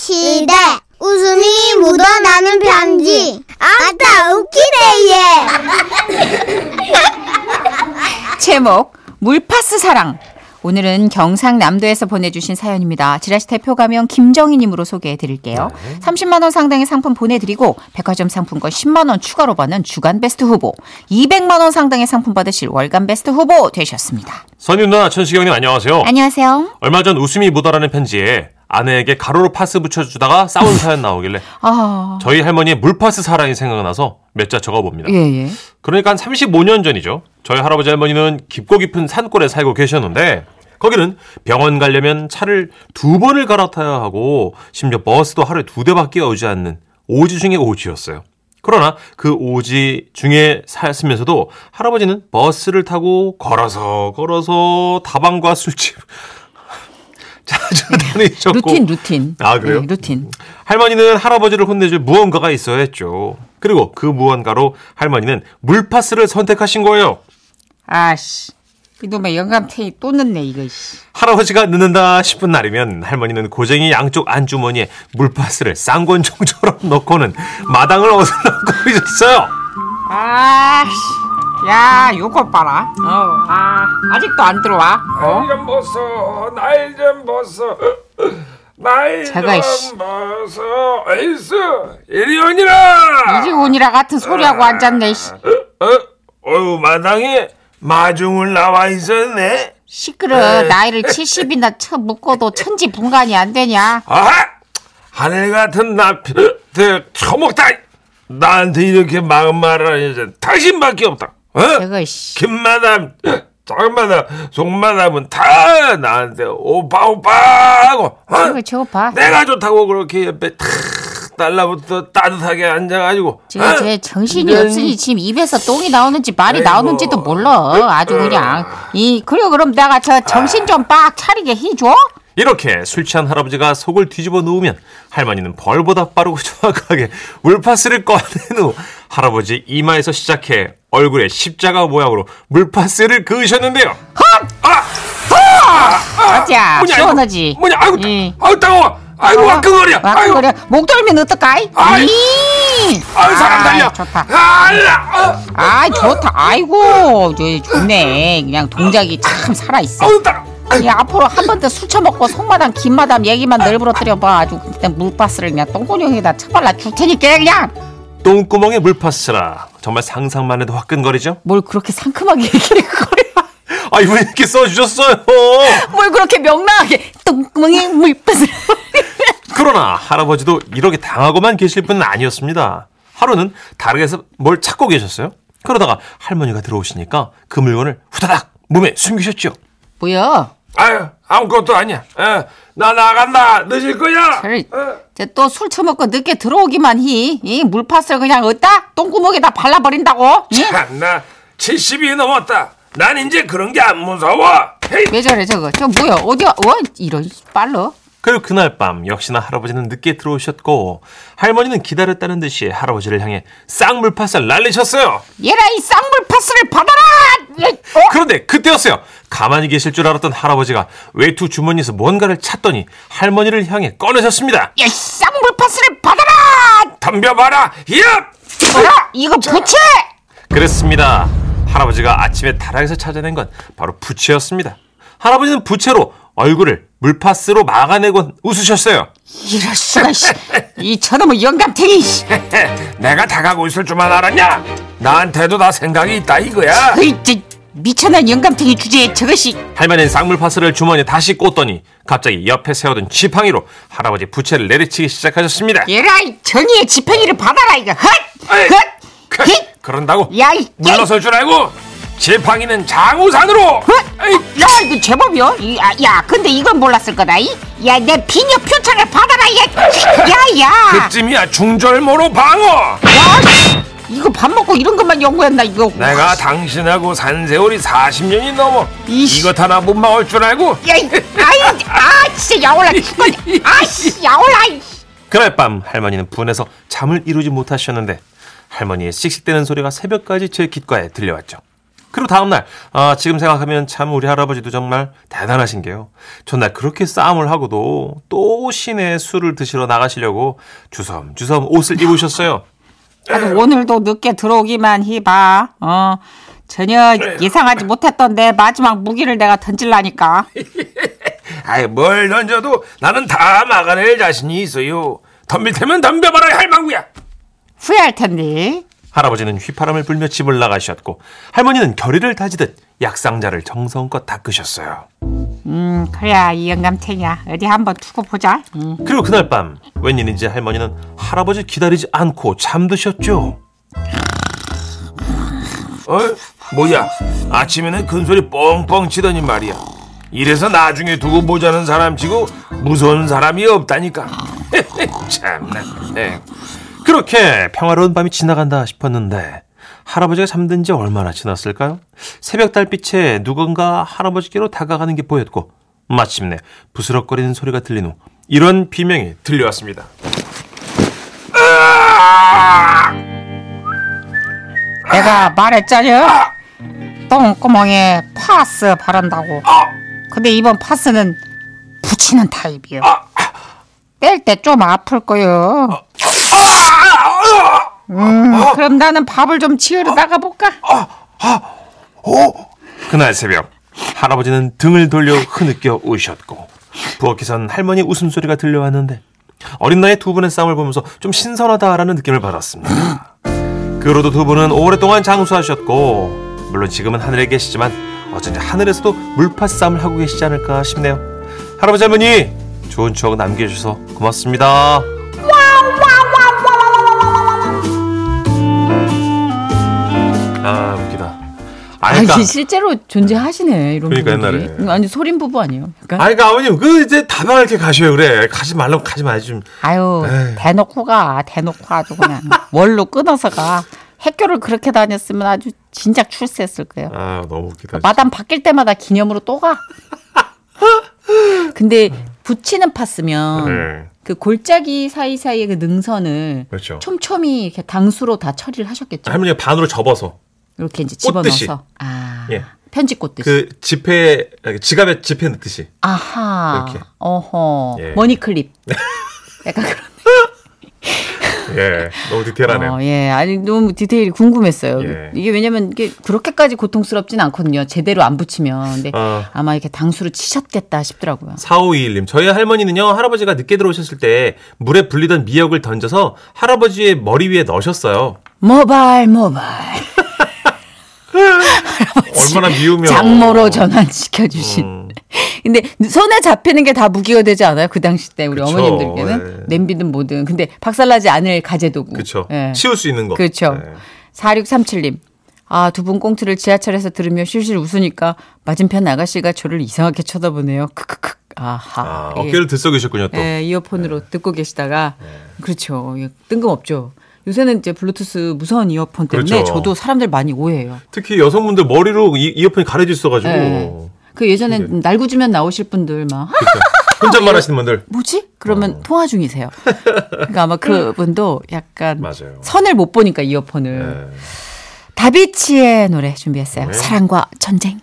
시대 웃음이 묻어나는 편지 아따 웃기네 얘 제목 물파스 사랑 오늘은 경상남도에서 보내주신 사연입니다. 지라시 대표 가명 김정희님으로 소개해드릴게요. 30만 원 상당의 상품 보내드리고 백화점 상품권 10만 원 추가로 받는 주간 베스트 후보, 200만 원 상당의 상품 받으실 월간 베스트 후보 되셨습니다. 선유 누나, 천식영님 안녕하세요. 안녕하세요. 얼마 전 웃음이 묻어라는 편지에 아내에게 가로로 파스 붙여주다가 싸운 사연 나오길래 아, 저희 할머니의 물파스 사랑이 생각나서 몇 자 적어봅니다. 예, 예. 그러니까 한 35년 전이죠. 저희 할아버지 할머니는 깊고 깊은 산골에 살고 계셨는데 거기는 병원 가려면 차를 두 번을 갈아타야 하고 심지어 버스도 하루에 두 대밖에 오지 않는 오지 중에 오지였어요. 그러나 그 오지 중에 살면서도 할아버지는 버스를 타고 걸어서 걸어서 다방과 술집 자주 다니셨고 루틴, 루틴. 아, 그래요? 예, 루틴. 할머니는 할아버지를 혼내줄 무언가가 있어야 했죠. 그리고 그 무언가로 할머니는 물파스를 선택하신 거예요. 아씨, 이놈의 영감탱이 또 늦네, 이거, 씨. 할아버지가 늦는다 싶은 날이면 할머니는 고쟁이 양쪽 안주머니에 물파스를 쌍권총처럼 넣고는 마당을 어슬렁거리고 있었어요. 아씨, 야, 요거 봐라. 어, 아, 아직도 안 들어와. 어? 좀 벗어 날 좀 벗어 제가 날좀 이씨. 벗어 에이스 이리 오니라 이제 오니라 같은 소리하고 앉았네, 씨. 어? 어휴 마당에 마중을 나와 있었네 시끄러. 나이를 70이나 쳐 묶어도 천지 분간이 안 되냐? 아하 하늘 같은 나한테 처먹다 나한테 이렇게 막말하는 여자 당신밖에 없다 어? 저거, 씨. 김마담 장마담 송마담은 다 나한테 오빠 오빠 하고 어? 저거, 봐. 내가 좋다고 그렇게 옆에 탁 달라붙어 따뜻하게 앉아가지고 저, 어? 제 정신이 이런- 없으니 지금 입에서 똥이 나오는지 말이 아이고. 나오는지도 몰라. 아주 그냥. 이, 그래, 그럼 내가 저 정신 좀 빡 차리게 해줘? 이렇게 술 취한 할아버지가 속을 뒤집어 놓으면 할머니는 벌보다 빠르고 정확하게 물파스를 꺼낸 후 할아버지 이마에서 시작해 얼굴에 십자가 모양으로 물파스를 그으셨는데요. 어자, 뭐냐, 이거? 시원하지? 뭐냐 아이고 예. 아이고 따가워 아이고 와끈거려 와, 아이고 그래. 목 돌면 어떡하이? 아이. 이! 아유 사람 달려 아이, 좋다. 어, 아이, 좋다. 아이고, 저, 좋네. 그냥 동작이 참 살아있어. 어우 따가 야, 앞으로 한 번 더 술 처먹고 속마담, 김마담 얘기만 널브러뜨려봐. 아주 그때 물바스를 그냥 똥구녕에다 쳐발라 줄 테니까 그냥. 똥구멍에 물파스라 정말 상상만 해도 화끈거리죠? 뭘 그렇게 상큼하게 얘기해, 거야. 아 이분 이렇게 써주셨어요. 뭘 그렇게 명랑하게 똥구멍에 물바스. 그러나 할아버지도 이렇게 당하고만 계실 분은 아니었습니다. 하루는 다락에서 뭘 찾고 계셨어요. 그러다가 할머니가 들어오시니까 그 물건을 후다닥 몸에 숨기셨죠. 뭐야? 아유 아무것도 아니야 어, 나 나간다 늦을 거야 그래, 어. 또술 처먹고 늦게 들어오기만 히. 이 물파스를 그냥 어디다? 똥구멍에다 발라버린다고? 이? 참나 70이 넘었다 난 이제 그런 게 안 무서워 헤이. 왜 저래 저거? 저 뭐야? 어디야? 어? 이런 빨러? 그리고 그날 밤 역시나 할아버지는 늦게 들어오셨고 할머니는 기다렸다는 듯이 할아버지를 향해 쌍물파스를 날리셨어요. 얘라 이 쌍물파스를 받아라! 예, 어? 그런데 그때였어요. 가만히 계실 줄 알았던 할아버지가 외투 주머니에서 뭔가를 찾더니 할머니를 향해 꺼내셨습니다. 야, 이 쌍물파스를 받아라! 덤벼봐라 야 뭐라? 이거 부채! 그랬습니다. 할아버지가 아침에 다락에서 찾아낸 건 바로 부채였습니다. 할아버지는 부채로 얼굴을 물파스로 막아내곤 웃으셨어요. 이럴 수가 씨. 이 저놈의 영감탱이 씨. 내가 다가고 있을 줄만 알았냐 나한테도 다 생각이 있다 이거야 미천한 영감탱이 주제에 저것이 할머니는 쌍물 파스를 주머니에 다시 꽂더니 갑자기 옆에 세워둔 지팡이로 할아버지 부채를 내리치기 시작하셨습니다. 얘라 이 정의의 지팡이를 받아라 이거 헛! 헛! 그, 힛! 그런다고 야, 이 물러설 줄 알고 지팡이는 장우산으로 야 이거 제법이요. 이, 아, 야 근데 이건 몰랐을 거다. 이. 야내 비녀 표창을 받아라 얘. 야야. 그쯤이야 중절모로 방어 야, 이거 밥 먹고 이런 것만 연구했나 이거. 내가 당신하고 산 세월이 40년이 넘어 이씨. 이것 하나 못 막을 줄 알고 야, 이, 아이, 아 진짜 야올라 죽겠네. 아씨 야올라. 이. 그날 밤 할머니는 분해서 잠을 이루지 못하셨는데 할머니의 씩씩대는 소리가 새벽까지 제 귓가에 들려왔죠. 그리고 다음날 아, 지금 생각하면 참 우리 할아버지도 정말 대단하신 게요. 전날 그렇게 싸움을 하고도 또 시내 술을 드시러 나가시려고 주섬주섬 옷을 입으셨어요. 나도 오늘도 늦게 들어오기만 해봐. 어, 전혀 예상하지 못했던 내 마지막 무기를 내가 던질라니까. 아이 뭘 던져도 나는 다 막아낼 자신이 있어요. 덤빌 테면 덤벼봐라 할망구야. 후회할 텐데. 할아버지는 휘파람을 불며 집을 나가셨고 할머니는 결의를 다지듯 약상자를 정성껏 닦으셨어요. 음, 그래야 이 영감탱이야. 어디 한번 두고 보자. 음. 그리고 그날 밤 웬일인지 할머니는 할아버지 기다리지 않고 잠드셨죠. 어? 뭐야? 아침에는 큰 소리 뻥뻥 치더니 말이야. 이래서 나중에 두고 보자는 사람치고 무서운 사람이 없다니까. 참나. 에. 그렇게 평화로운 밤이 지나간다 싶었는데 할아버지가 잠든 지 얼마나 지났을까요? 새벽 달빛에 누군가 할아버지께로 다가가는 게 보였고 마침내 부스럭거리는 소리가 들린 후 이런 비명이 들려왔습니다. 내가 말했잖여. 똥구멍에 파스 바른다고. 근데 이번 파스는 붙이는 타입이요. 뺄 때 좀 아플 거요. 음, 그럼 나는 밥을 좀 지으러 나가볼까? 그날 새벽 할아버지는 등을 돌려 흐느껴 우셨고 부엌에선 할머니 웃음소리가 들려왔는데 어린 나이 두 분의 싸움을 보면서 좀 신선하다라는 느낌을 받았습니다. 그로도 두 분은 오랫동안 장수하셨고 물론 지금은 하늘에 계시지만 어쩐지 하늘에서도 물파 싸움을 하고 계시지 않을까 싶네요. 할아버지 할머니 좋은 추억 남겨주셔서 고맙습니다. 아 웃기다. 아, 그러니까- 니 실제로 존재하시네 이런 그러니까 부부들이. 옛날에. 음, 아니 소림 부부 아니에요? 그러니까 아니, 그러니까 아버님, 그, 이제 다방을 이렇게 가셔요, 그래. 가지 말라고 가지 말지 좀. 아유 에이. 대놓고 가 대놓고 아주 그냥 월로 끊어서 가. 학교를 그렇게 다녔으면 아주 진작 출세했을 거예요. 아, 너무 웃기다. 마담 바뀔 때마다 기념으로 또 가. 근데 붙이는 파스면 네. 그 골짜기 사이사이의 그 능선을 그렇죠. 촘촘히 이렇게 당수로 다 처리를 하셨겠죠. 할머니가 반으로 접어서 이렇게 이제. 집어넣어서 아 예. 편지 꽂듯이. 그 지폐, 지갑에 지폐 넣듯이. 아하. 이렇게. 어허. 예. 머니 클립. 약간 그런. 예. 너무 디테일하네요. 어, 예. 아니 너무 디테일이 궁금했어요. 예. 이게 왜냐면 이게 그렇게까지 고통스럽진 않거든요. 제대로 안 붙이면. 근데 어. 아마 이렇게 당수로 치셨겠다 싶더라고요. 4521님, 저희 할머니는요, 할아버지가 늦게 들어오셨을 때 물에 불리던 미역을 던져서 할아버지의 머리 위에 넣으셨어요. 모발 모발. 얼마나 미우면. 장모로 전환시켜 주신. 음. 근데 손에 잡히는 게 다 무기가 되지 않아요? 그 당시 때 우리 그쵸. 어머님들께는 예. 냄비든 뭐든. 근데 박살나지 않을 가재도구. 그쵸. 예. 치울 수 있는 거. 그렇죠. 예. 4637님. 아, 두 분 꽁트를 지하철에서 들으며 실실 웃으니까 맞은편 아가씨가 저를 이상하게 쳐다보네요. 크크크. 아하. 아, 예. 어깨를 들썩이셨군요, 또. 예, 이어폰으로 듣고 계시다가 그렇죠. 예, 뜬금없죠. 요새는 이제 블루투스 무선 이어폰 때문에 그렇죠. 저도 사람들 많이 오해해요. 특히 여성분들 머리로 이, 이어폰이 가려져 있어가지고. 예. 그 예전에 날구주면 나오실 분들 막 아, 그렇죠. 혼잣말 하시는 분들. 뭐지? 그러면 통화 중이세요. 그러니까 아마 그분도 약간 맞아요. 선을 못 보니까 이어폰을 예. 다비치의 노래 준비했어요. 네. 사랑과 전쟁.